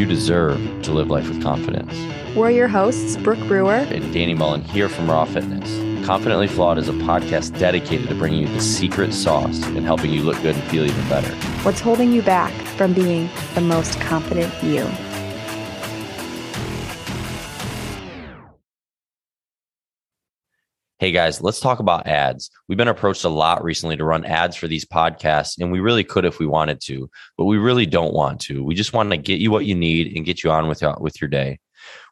You deserve to live life with confidence. We're your hosts, Brooke Brewer and Danny Mullen here from Raw Fitness. Confidently Flawed is a podcast dedicated to bringing you the secret sauce and helping you look good and feel even better. What's holding you back from being the most confident you? Hey guys, let's talk about ads. We've been approached a lot recently to run ads for these podcasts, and we really could if we wanted to, but we really don't want to. We just want to get you what you need and get you on with, uh, with your day.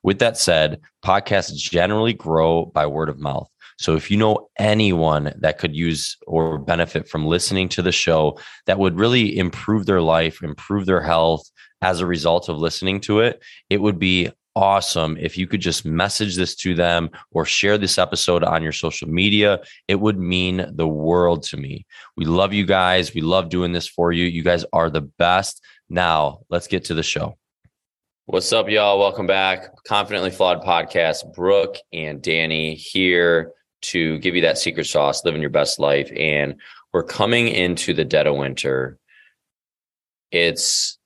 With that said, podcasts generally grow by word of mouth. So if you know anyone that could use or benefit from listening to the show that would really improve their life, improve their health as a result of listening to it, it would be awesome if you could just message this to them or share this episode on your social media. It would mean the world to me. We love you guys. We love doing this for you. You guys are the best. Now, let's get to the show. What's up, y'all? Welcome back. Confidently Flawed Podcast. Brooke and Danny here to give you that secret sauce, living your best life. And we're coming into the dead of winter. It's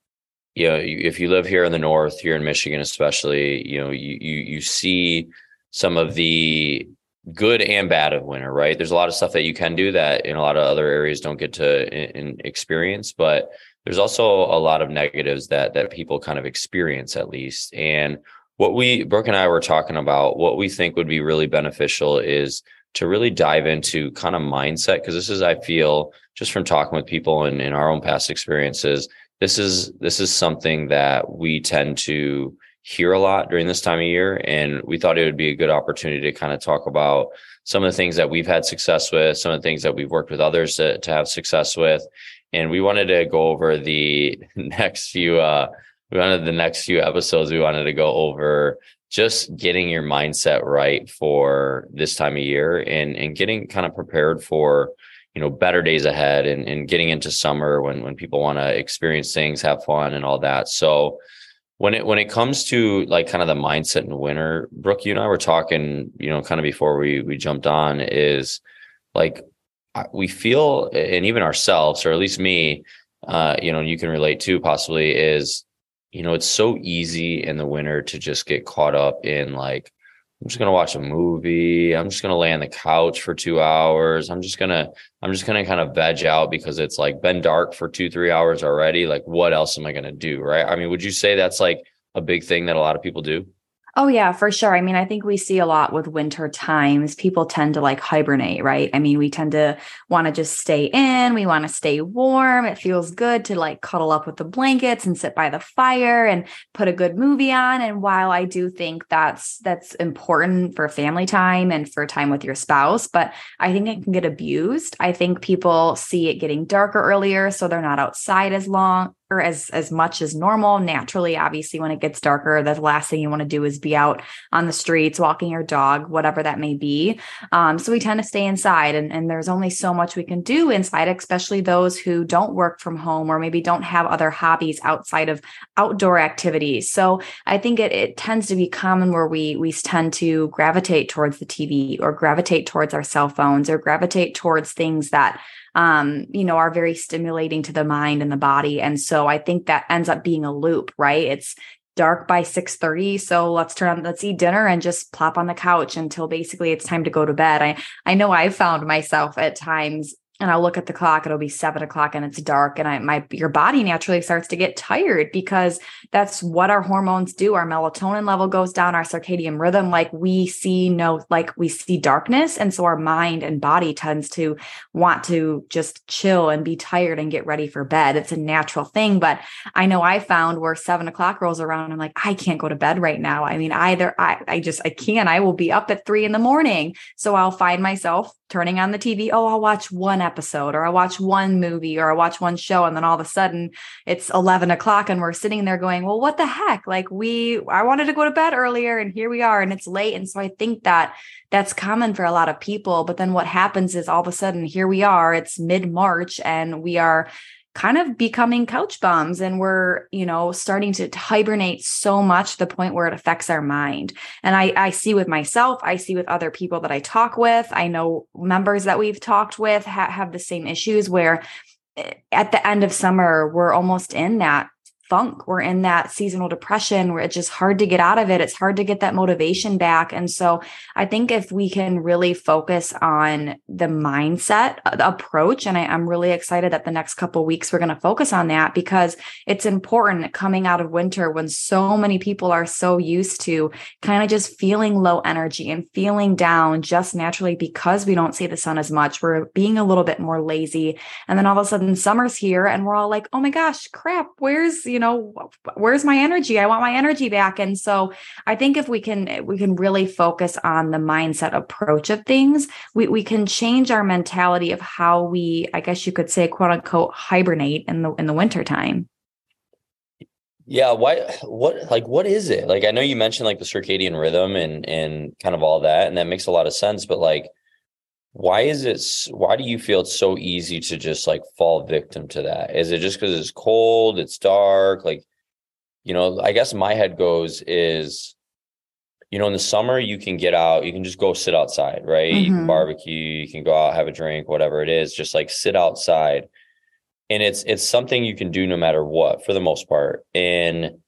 you know, if you live here in the north, here in Michigan, especially, you know, you you you see some of the good and bad of winter, right? There's a lot of stuff that you can do that in a lot of other areas don't get to in, in experience, but there's also a lot of negatives that that people kind of experience at least. And what we Brooke and I were talking about, what we think would be really beneficial is to really dive into kind of mindset because this is I feel just from talking with people and in our own past experiences this is this is something that we tend to hear a lot during this time of year and we thought it would be a good opportunity to kind of talk about some of the things that we've had success with some of the things that we've worked with others to, to have success with and we wanted to go over the next few uh we wanted the next few episodes we wanted to go over just getting your mindset right for this time of year and and getting kind of prepared for you know better days ahead and, and getting into summer when when people want to experience things have fun and all that. So when it when it comes to like kind of the mindset in winter brooke you and i were talking you know kind of before we we jumped on is like we feel and even ourselves or at least me uh you know you can relate to possibly is you know it's so easy in the winter to just get caught up in like I'm just gonna watch a movie. I'm just gonna lay on the couch for two hours. I'm just gonna I'm just gonna kind of veg out because it's like been dark for two three hours already. Like what else am I gonna do? Right? I mean, would you say that's like a big thing that a lot of people do? Oh, yeah, for sure. I mean, I think we see a lot with winter times. People tend to like hibernate, right? I mean, we tend to want to just stay in. We want to stay warm. It feels good to like cuddle up with the blankets and sit by the fire and put a good movie on. And while I do think that's that's important for family time and for time with your spouse, but I think it can get abused. I think people see it getting darker earlier, so they're not outside as long as as much as normal. Naturally obviously when it gets darker the last thing you want to do is be out on the streets walking your dog whatever that may be. Um, so we tend to stay inside and, and there's only so much we can do inside especially those who don't work from home or maybe don't have other hobbies outside of outdoor activities. So i think it, it tends to be common where we we tend to gravitate towards the tv or gravitate towards our cell phones or gravitate towards things that um, you know, are very stimulating to the mind and the body. And so I think that ends up being a loop, right? It's dark by 6:30 so let's turn on let's eat dinner and just plop on the couch until basically it's time to go to bed i i know i found myself at times and I'll look at the clock, it'll be seven o'clock and it's dark. And I my your body naturally starts to get tired because that's what our hormones do. Our melatonin level goes down, our circadian rhythm, like we see no, like we see darkness. And so our mind and body tends to want to just chill and be tired and get ready for bed. It's a natural thing. But I know I found where seven o'clock rolls around, I'm like, I can't go to bed right now. I mean, either I I just I can't. I will be up at three in the morning. So I'll find myself turning on the TV. Oh, I'll watch one episode or I'll watch one movie or I'll watch one show. And then all of a sudden it's 11 o'clock and we're sitting there going, well, what the heck? Like we, I wanted to go to bed earlier and here we are and it's late. And so I think that that's common for a lot of people. But then what happens is all of a sudden here we are, it's mid March and we are kind of becoming couch bums and we're you know starting to hibernate so much to the point where it affects our mind. And i i see with myself i see with other people that i talk with. I know members that we've talked with ha- have the same issues where eh, at the end of summer we're almost in that funk. We're in that seasonal depression where it's just hard to get out of it. It's hard to get that motivation back. And so I think if we can really focus on the mindset uh, approach, and I, am really excited that the next couple weeks we're going to focus on that because it's important coming out of winter when so many people are so used to kind of just feeling low energy and feeling down just naturally because we don't see the sun as much. We're being a little bit more lazy. And then all of a sudden summer's here and we're all like, oh my gosh, crap, where's, you know, where's my energy? I want my energy back. And so I think if we can, we can really focus on the mindset approach of things, we, we can change our mentality of how we, I guess you could say, quote unquote, hibernate in the, in the winter time. Yeah, why what like what is it? Like I know you mentioned like the circadian rhythm and and kind of all that and that makes a lot of sense, but like why is it why do you feel it's so easy to just like fall victim to that is it just because it's cold it's dark like you know i guess my head goes is you know in the summer you can get out you can just go sit outside right mm-hmm. you can mm-hmm. barbecue you can go out have a drink whatever it is just like sit outside and it's it's something you can do no matter what for the most part and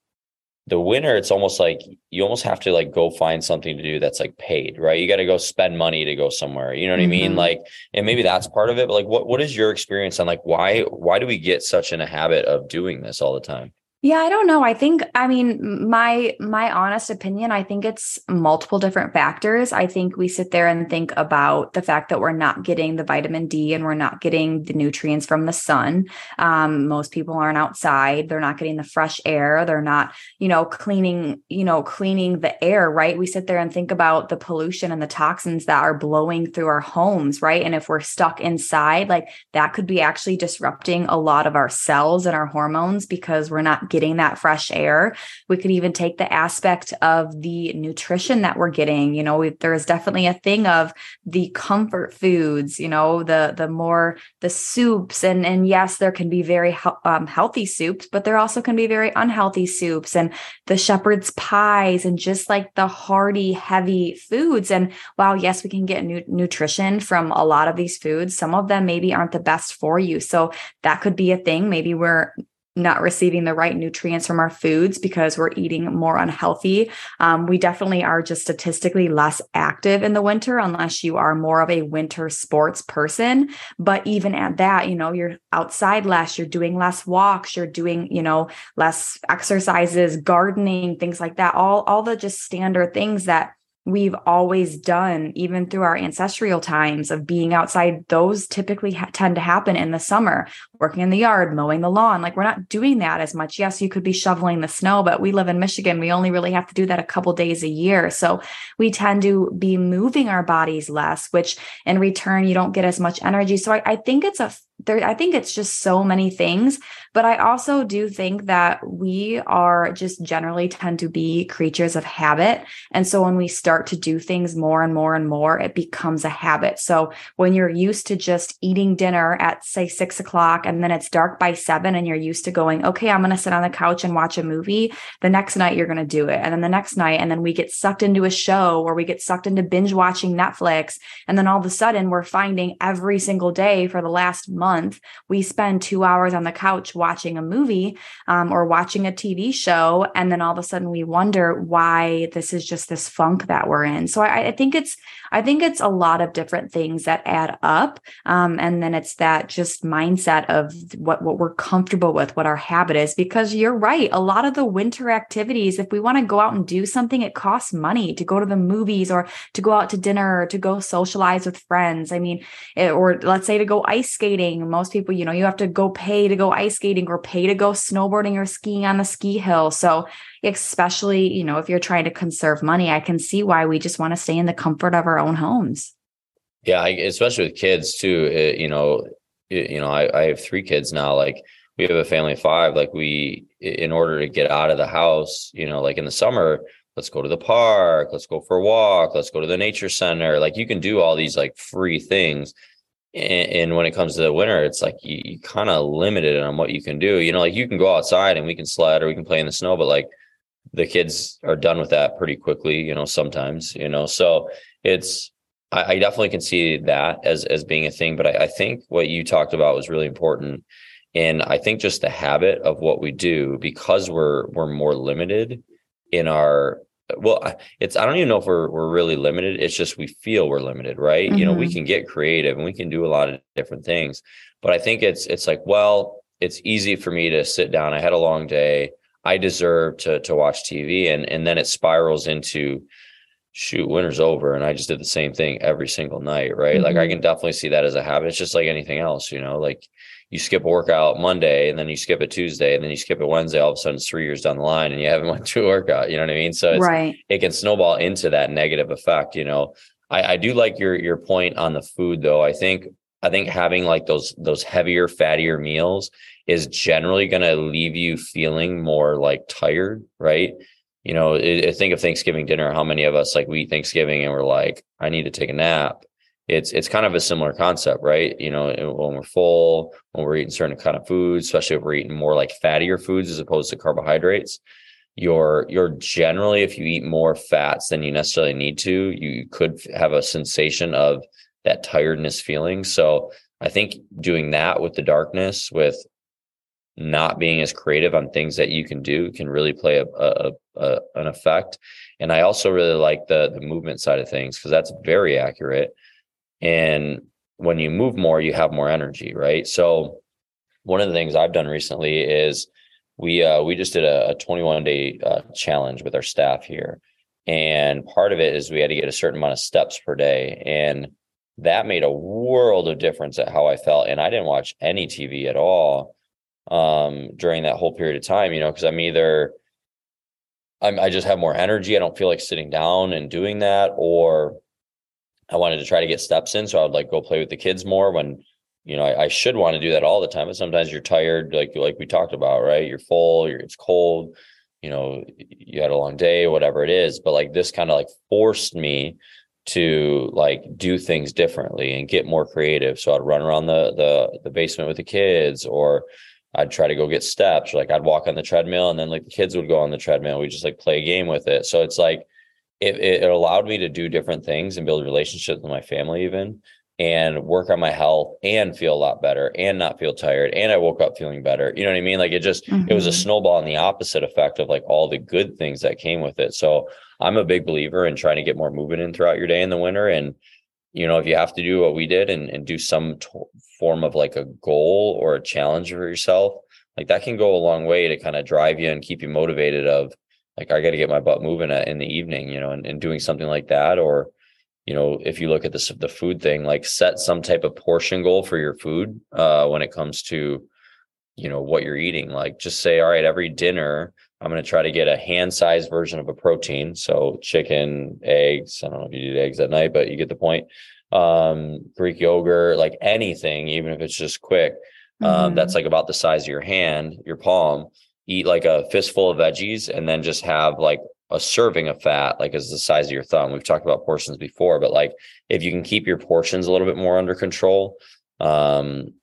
the winter it's almost like you almost have to like go find something to do that's like paid right you got to go spend money to go somewhere you know what mm-hmm. i mean mm-hmm. like and maybe that's part of it but like what what is your experience on like why why do we get such in a habit of doing this all the time yeah, I don't know. I think I mean my my honest opinion, I think it's multiple different factors. I think we sit there and think about the fact that we're not getting the vitamin D and we're not getting the nutrients from the sun. Um, most people aren't outside. They're not getting the fresh air. They're not, you know, cleaning, you know, cleaning the air, right? We sit there and think about the pollution and the toxins that are blowing through our homes, right? And if we're stuck inside, like that could be actually disrupting a lot of our cells and our hormones because we're not getting that fresh air. We could even take the aspect of the nutrition that we're getting. You know, there is definitely a thing of the comfort foods, you know, the the more the soups and and yes, there can be very um, healthy soups, but there also can be very unhealthy soups and the shepherd's pies and just like the hearty, heavy foods. And while yes, we can get nu- nutrition from a lot of these foods, some of them maybe aren't the best for you. So that could be a thing. Maybe we're not receiving the right nutrients from our foods because we're eating more unhealthy. Um, we definitely are just statistically less active in the winter unless you are more of a winter sports person. But even at that, you know, you're outside less, you're doing less walks, you're doing, you know, less exercises, gardening, things like that. All all the just standard things that we've always done, even through our ancestral times of being outside, those typically ha- tend to happen in the summer, working in the yard, mowing the lawn. Like we're not doing that as much. Yes, you could be shoveling the snow, but we live in Michigan. We only really have to do that a couple days a year. So we tend to be moving our bodies less, which in return, you don't get as much energy. So I, I think it's a there i think it's just so many things but i also do think that we are just generally tend to be creatures of habit. And so when we start to do things more and more and more it becomes a habit. So when you're used to just eating dinner at say six o'clock and then it's dark by seven and you're used to going okay i'm going to sit on the couch and watch a movie the next night you're going to do it and then the next night and then we get sucked into a show or we get sucked into binge watching netflix and then all of a sudden we're finding every single day for the last month month, we spend two hours on the couch watching a movie um, or watching a TV show. And then all of a sudden we wonder why this is just this funk that we're in. So I, I think it's, I think it's a lot of different things that add up. Um, and then it's that just mindset of what, what we're comfortable with, what our habit is, because you're right. A lot of the winter activities, if we want to go out and do something, it costs money to go to the movies or to go out to dinner or to go socialize with friends. I mean, it, or let's say to go ice skating skating. Most people, you know, you have to go pay to go ice skating or pay to go snowboarding or skiing on the ski hill. So, especially, you know, if you're trying to conserve money, I can see why we just want to stay in the comfort of our own homes. Yeah, especially with kids too. It, you know, it, you know, I, I have three kids now. Like we have a family of five. Like we, in order to get out of the house, you know, like in the summer, let's go to the park, let's go for a walk, let's go to the nature center. Like you can do all these like free things and, and when it comes to the winter, it's like you, you kind of limited on what you can do. You know, like you can go outside and we can sled or we can play in the snow, but like the kids are done with that pretty quickly, you know, sometimes, you know. So it's I, I definitely can see that as as being a thing. But I, I think what you talked about was really important And I think just the habit of what we do, because we're we're more limited in our well, it's I don't even know if we're we're really limited. It's just we feel we're limited, right? Mm-hmm. You know, we mm-hmm. can get creative and we can do a lot of different things. But I think it's it's like, well, it's easy for me to sit down. I had a long day. I deserve to to watch TV, and and then it spirals into shoot, winter's over, and I just did the same thing every single night, right? Mm-hmm. Like I mm-hmm. can definitely see that as a habit. It's just like anything else, you know, like you skip a workout Monday and then you skip it Tuesday and then you skip it Wednesday, all of a sudden it's three years down the line and you haven't went to a workout. You know what I mean? So right. it can snowball into that negative effect. You know, I, I do like your your point on the food though. I think I think having like those those heavier, fattier meals is generally going to leave you feeling more like tired, right? You know, it, think of Thanksgiving dinner. How many of us like we eat Thanksgiving and we're like, I need to take a nap it's it's kind of a similar concept, right? You know, when we're full, when we're eating certain kind of foods, especially if we're eating more like fattier foods as opposed to carbohydrates, you're you're generally if you eat more fats than you necessarily need to, you could have a sensation of that tiredness feeling. So I think doing that with the darkness, with not being as creative on things that you can do, can really play a, a, a an effect. And I also really like the the movement side of things because that's very accurate and when you move more, you have more energy, right? So one of the things I've done recently is we uh, we just did a, a 21 day uh, challenge with our staff here, and part of it is we had to get a certain amount of steps per day, and that made a world of difference at how I felt. And I didn't watch any TV at all um, during that whole period of time, you know, because I'm either I'm, I just have more energy. I don't feel like sitting down and doing that, or I wanted to try to get steps in. So I would like go play with the kids more when, you know, I, I, should want to do that all the time. But sometimes you're tired, like like we talked about, right? You're full, you're it's cold, you know, you had a long day, whatever it is. But like this kind of like forced me to like do things differently and get more creative. So I'd run around the the the basement with the kids or I'd try to go get steps. Or like I'd walk on the treadmill and then like the kids would go on the treadmill. We just like play a game with it. So it's like it, it allowed me to do different things and build relationships with my family even and work on my health and feel a lot better and not feel tired and i woke up feeling better you know what i mean like it just mm-hmm. it was a mm-hmm. snowball in the opposite effect of like all the good things that came with it so i'm a big believer in trying to get more movement in throughout your day in the winter and you know if you have to do what we did and, and do some t- form of like a goal or a challenge for yourself like that can go a long way to kind of drive you and keep you motivated of like I got to get my butt moving in the evening, you know, and, and doing something like that. Or, you know, if you look at this, the food thing, like set some type of portion goal for your food uh, when it comes to, you know, what you're eating. Like just say, all right, every dinner, I'm going to try to get a hand sized version of a protein. So chicken, eggs. I don't know if you eat eggs at night, but you get the point. Um, Greek yogurt, like anything, even if it's just quick. Um, mm-hmm. that's like about the size of your hand, your palm eat like a fistful of veggies and then just have like a serving of fat, like as the size of your thumb. We've talked about portions before, but like if you can keep your portions a little bit more under control, um,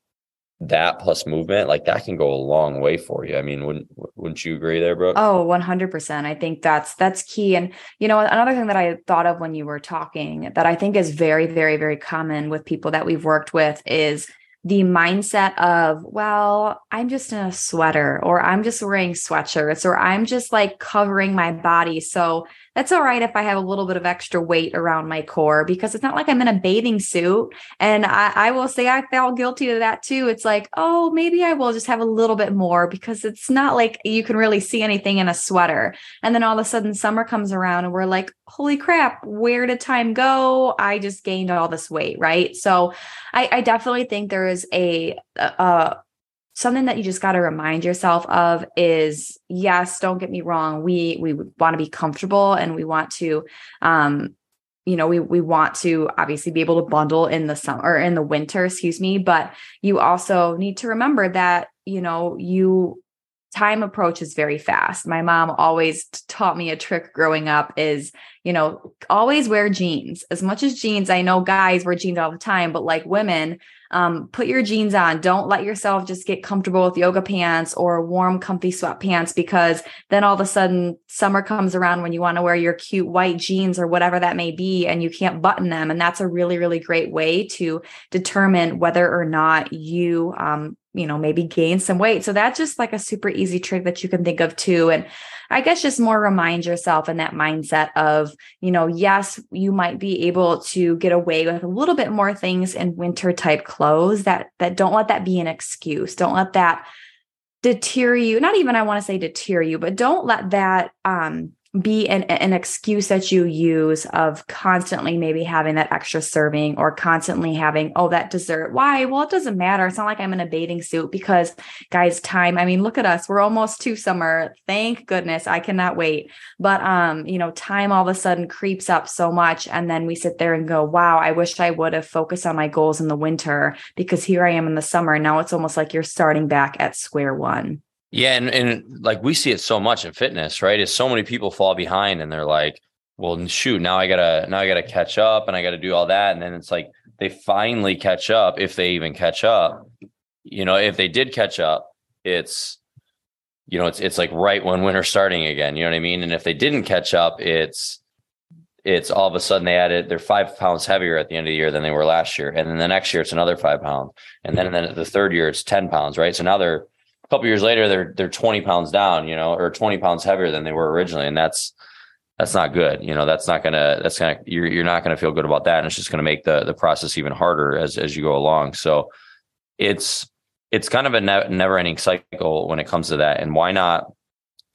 that plus movement, like that can go a long way for you. I mean, wouldn't wouldn't you agree there, Brooke? Oh, 100%. I think that's that's key. And you know, another thing that I thought of when you were talking that I think is very very very common with people that we've worked with is the mindset of, well, I'm just in a sweater or I'm just wearing sweatshirts or I'm just like covering my body. So that's all right if I have a little bit of extra weight around my core because it's not like I'm in a bathing suit. And I, I will say I felt guilty of that too. It's like, oh, maybe I will just have a little bit more because it's not like you can really see anything in a sweater. And then all of a sudden summer comes around and we're like, holy crap, where did time go? I just gained all this weight, right? So I, I definitely think there is a, a something that you just got to remind yourself of is yes don't get me wrong we we want to be comfortable and we want to um you know we we want to obviously be able to bundle in the summer or in the winter excuse me but you also need to remember that you know you time approaches very fast. My mom always taught me a trick growing up is, you know, always wear jeans. As much as jeans, I know guys wear jeans all the time, but like women, um, put your jeans on. Don't let yourself just get comfortable with yoga pants or warm, comfy sweatpants because then all of a sudden summer comes around when you want to wear your cute white jeans or whatever that may be and you can't button them. And that's a really, really great way to determine whether or not you um, you know, maybe gain some weight. So that's just like a super easy trick that you can think of too. And I guess just more remind yourself in that mindset of, you know, yes, you might be able to get away with a little bit more things in winter type clothes that that don't let that be an excuse. Don't let that deter you. Not even I want to say deter you, but don't let that um be an, an excuse that you use of constantly maybe having that extra serving or constantly having, oh, that dessert. Why? Well, it doesn't matter. It's not like I'm in a bathing suit because, guys, time. I mean, look at us. We're almost to summer. Thank goodness. I cannot wait. But, um, you know, time all of a sudden creeps up so much. And then we sit there and go, wow, I wish I would have focused on my goals in the winter because here I am in the summer. Now it's almost like you're starting back at square one. Yeah, and and like we see it so much in fitness, right? Is so many people fall behind and they're like, well, shoot, now I gotta now I gotta catch up and I gotta do all that. And then it's like they finally catch up, if they even catch up. You know, if they did catch up, it's you know, it's it's like right when winter's starting again. You know what I mean? And if they didn't catch up, it's it's all of a sudden they added they're five pounds heavier at the end of the year than they were last year. And then the next year it's another five pounds. And then and then the third year it's 10 pounds, right? So now they're couple years later they're they're 20 pounds down you know or 20 pounds heavier than they were originally and that's that's not good you know that's not gonna that's gonna you're, you're not gonna feel good about that and it's just gonna make the the process even harder as as you go along. So it's it's kind of a ne- never ending cycle when it comes to that and why not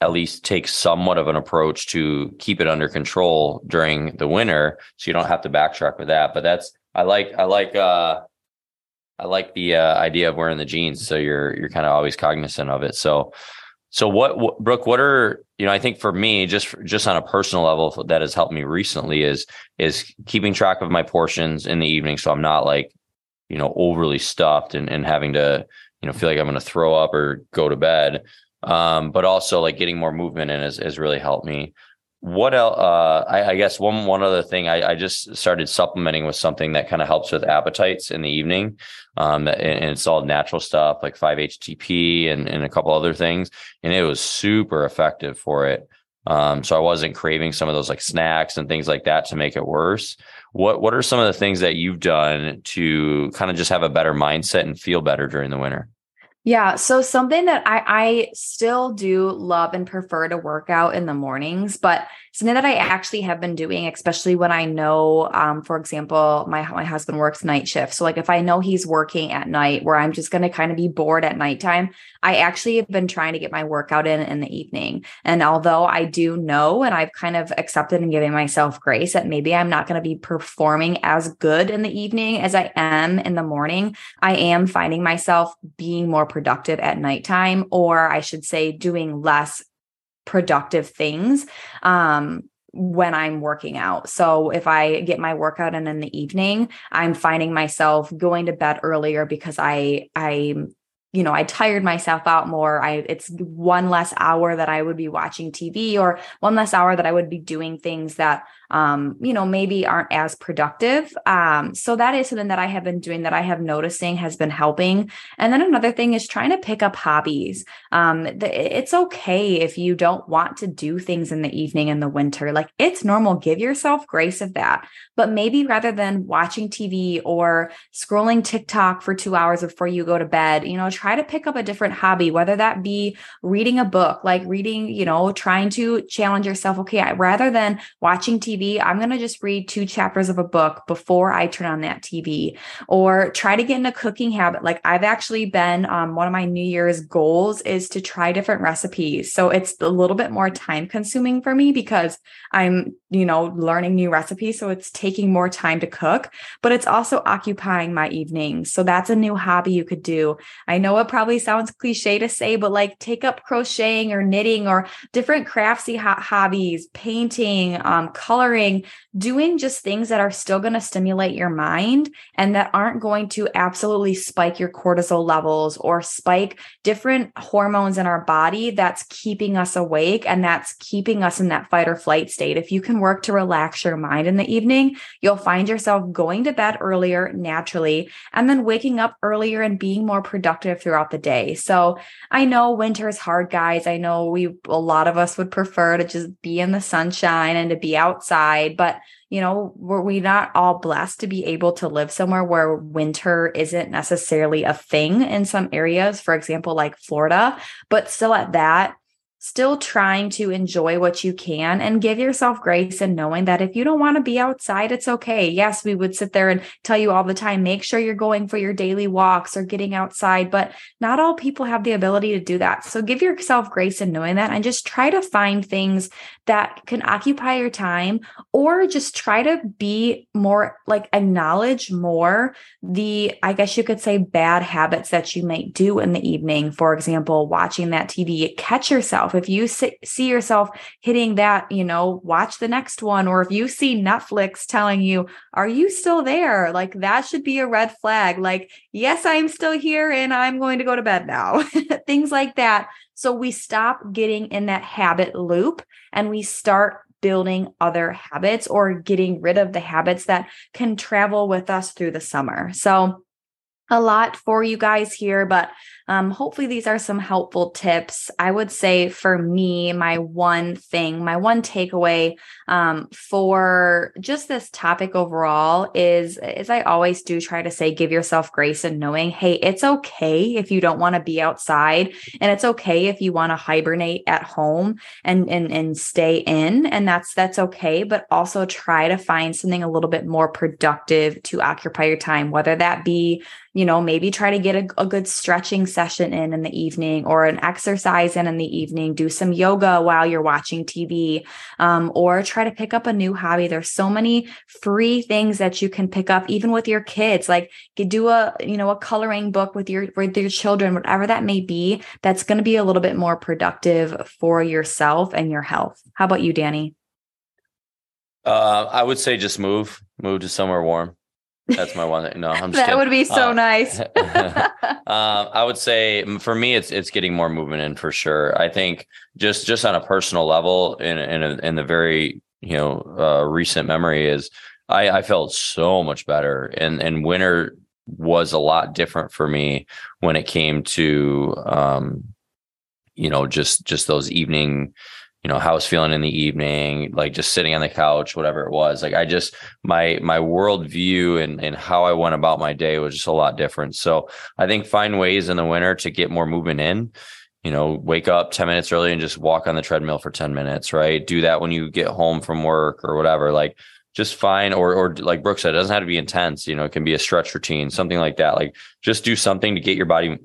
at least take somewhat of an approach to keep it under control during the winter so you don't have to backtrack with that but that's i like i like uh I like the uh, idea of wearing the jeans, so you're you're kind of always cognizant of it. So, so what, what, Brooke? What are you know? I think for me, just just on a personal level, that has helped me recently is is keeping track of my portions in the evening, so I'm not like you know overly stuffed and and having to you know feel like I'm going to throw up or go to bed. Um, but also like getting more movement in has, has really helped me what else uh, I, I, guess one one other thing I, I, just started supplementing with something that kind of helps with appetites in the evening um, and, and, it's all natural stuff like 5-htp and, and a couple other things and it was super effective for it. Um, so i wasn't craving some of those like snacks and things like that to make it worse. What what are some of the things that you've done to kind of just have a better mindset and feel better during the winter yeah. So something that I, I still do love and prefer to work out in the mornings, but something that I actually have been doing, especially when I know, um, for example, my my husband works night shift. So like if I know he's working at night where I'm just gonna kind of be bored at nighttime, I actually have been trying to get my workout in in the evening. And although I do know and I've kind of accepted and giving myself grace that maybe I'm not gonna be performing as good in the evening as I am in the morning, I am finding myself being more productive at nighttime, or I should say doing less productive things um, when I'm working out. So if I get my workout in in the evening, I'm finding myself going to bed earlier because I I you know, I tired myself out more. I it's one less hour that I would be watching TV or one less hour that I would be doing things that um, you know, maybe aren't as productive. Um, so that is something that I have been doing that I have noticing has been helping. And then another thing is trying to pick up hobbies. Um, the, it's okay if you don't want to do things in the evening in the winter. Like it's normal. Give yourself grace of that. But maybe rather than watching TV or scrolling TikTok for two hours before you go to bed, you know, try to pick up a different hobby, whether that be reading a book, like reading, you know, trying to challenge yourself. Okay, I, rather than watching TV TV, I'm going to just read two chapters of a book before I turn on that TV or try to get in a cooking habit. Like I've actually been, um, one of my New Year's goals is to try different recipes. So it's a little bit more time consuming for me because I'm, you know, learning new recipes. So it's taking more time to cook, but it's also occupying my evenings. So that's a new hobby you could do. I know it probably sounds cliche to say, but like take up crocheting or knitting or different craftsy ho- hobbies, painting, um, coloring, doing just things that are still going to stimulate your mind and that aren't going to absolutely spike your cortisol levels or spike different hormones in our body that's keeping us awake and that's keeping us in that fight or flight state. If you can work to relax your mind in the evening, you'll find yourself going to bed earlier naturally and then waking up earlier and being more productive throughout the day. So I know winter is hard, guys. I know we, a lot of us would prefer to just be in the sunshine and to be outside, but you know, were we not all blessed to be able to live somewhere where winter isn't necessarily a thing in some areas, for example, like Florida, but still at that, still trying to enjoy what you can and give yourself grace and knowing that if you don't want to be outside, it's okay. Yes, we would sit there and tell you all the time, make sure you're going for your daily walks or getting outside, but not all people have the ability to do that. So give yourself grace in knowing that and just try to find things that can occupy your time or just try to be more like acknowledge more the, I guess you could say, bad habits that you might do in the evening. For example, watching that TV, catch yourself if you see yourself hitting that, you know, watch the next one. Or if you see Netflix telling you, are you still there? Like that should be a red flag. Like, yes, I'm still here and I'm going to go to bed now. Things like that. So we stop getting in that habit loop and we start building other habits or getting rid of the habits that can travel with us through the summer. So a lot for you guys here, but um, hopefully, these are some helpful tips. I would say for me, my one thing, my one takeaway um, for just this topic overall is, as I always do, try to say, give yourself grace and knowing, hey, it's okay if you don't want to be outside, and it's okay if you want to hibernate at home and and and stay in, and that's that's okay. But also try to find something a little bit more productive to occupy your time, whether that be you know, maybe try to get a, a, good stretching session in in the evening or an exercise in in the evening. Do some yoga while you're watching TV, um, or try to pick up a new hobby. There's so many free things that you can pick up, even with your kids. Like do a, you know, a coloring book with your with your children, whatever that may be. That's going to be a little bit more productive for yourself and your health. How about you, Danny? Uh, I would say just move, move to somewhere warm. That's my one. Thing. No, I'm just that kidding. would be so uh, nice. uh, I would say for me, it's it's getting more movement in for sure. I think just just on a personal level, in in a, in the very you know uh, recent memory is I, I felt so much better, and and winter was a lot different for me when it came to um, you know just just those evening you know how I was feeling in the evening, like just sitting on the couch, whatever it was. Like I just my my worldview and and how I went about my day was just a lot different. So I think find ways in the winter to get more movement in. You know, wake up 10 minutes early and just walk on the treadmill for 10 minutes, right? Do that when you get home from work or whatever. Like just fine or or like Brooke said, it doesn't have to be intense. You know, it can be a stretch routine, something like that. Like just do something to get your body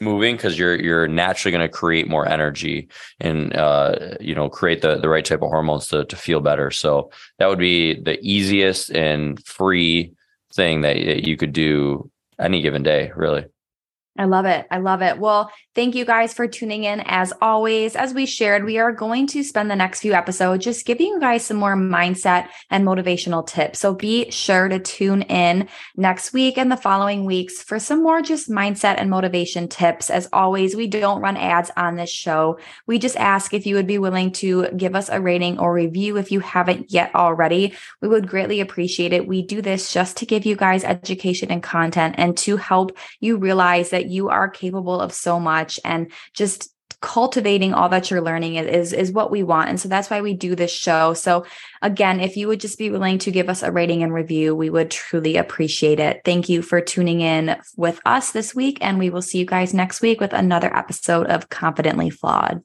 moving because you're you're naturally going to create more energy and uh, you know create the the right type of hormones to to feel better. So that would be the easiest and free thing that you could do any given day, really. I love it. I love it. Well, thank you guys for tuning in. As always, as we shared, we are going to spend the next few episodes just giving you guys some more mindset and motivational tips. So be sure to tune in next week and the following weeks for some more just mindset and motivation tips. As always, we don't run ads on this show. We just ask if you would be willing to give us a rating or review if you haven't yet already. We would greatly appreciate it. We do this just to give you guys education and content and to help you realize that you are capable of so much and just cultivating all that you're learning is is what we want and so that's why we do this show. So again if you would just be willing to give us a rating and review we would truly appreciate it. Thank you for tuning in with us this week and we will see you guys next week with another episode of confidently flawed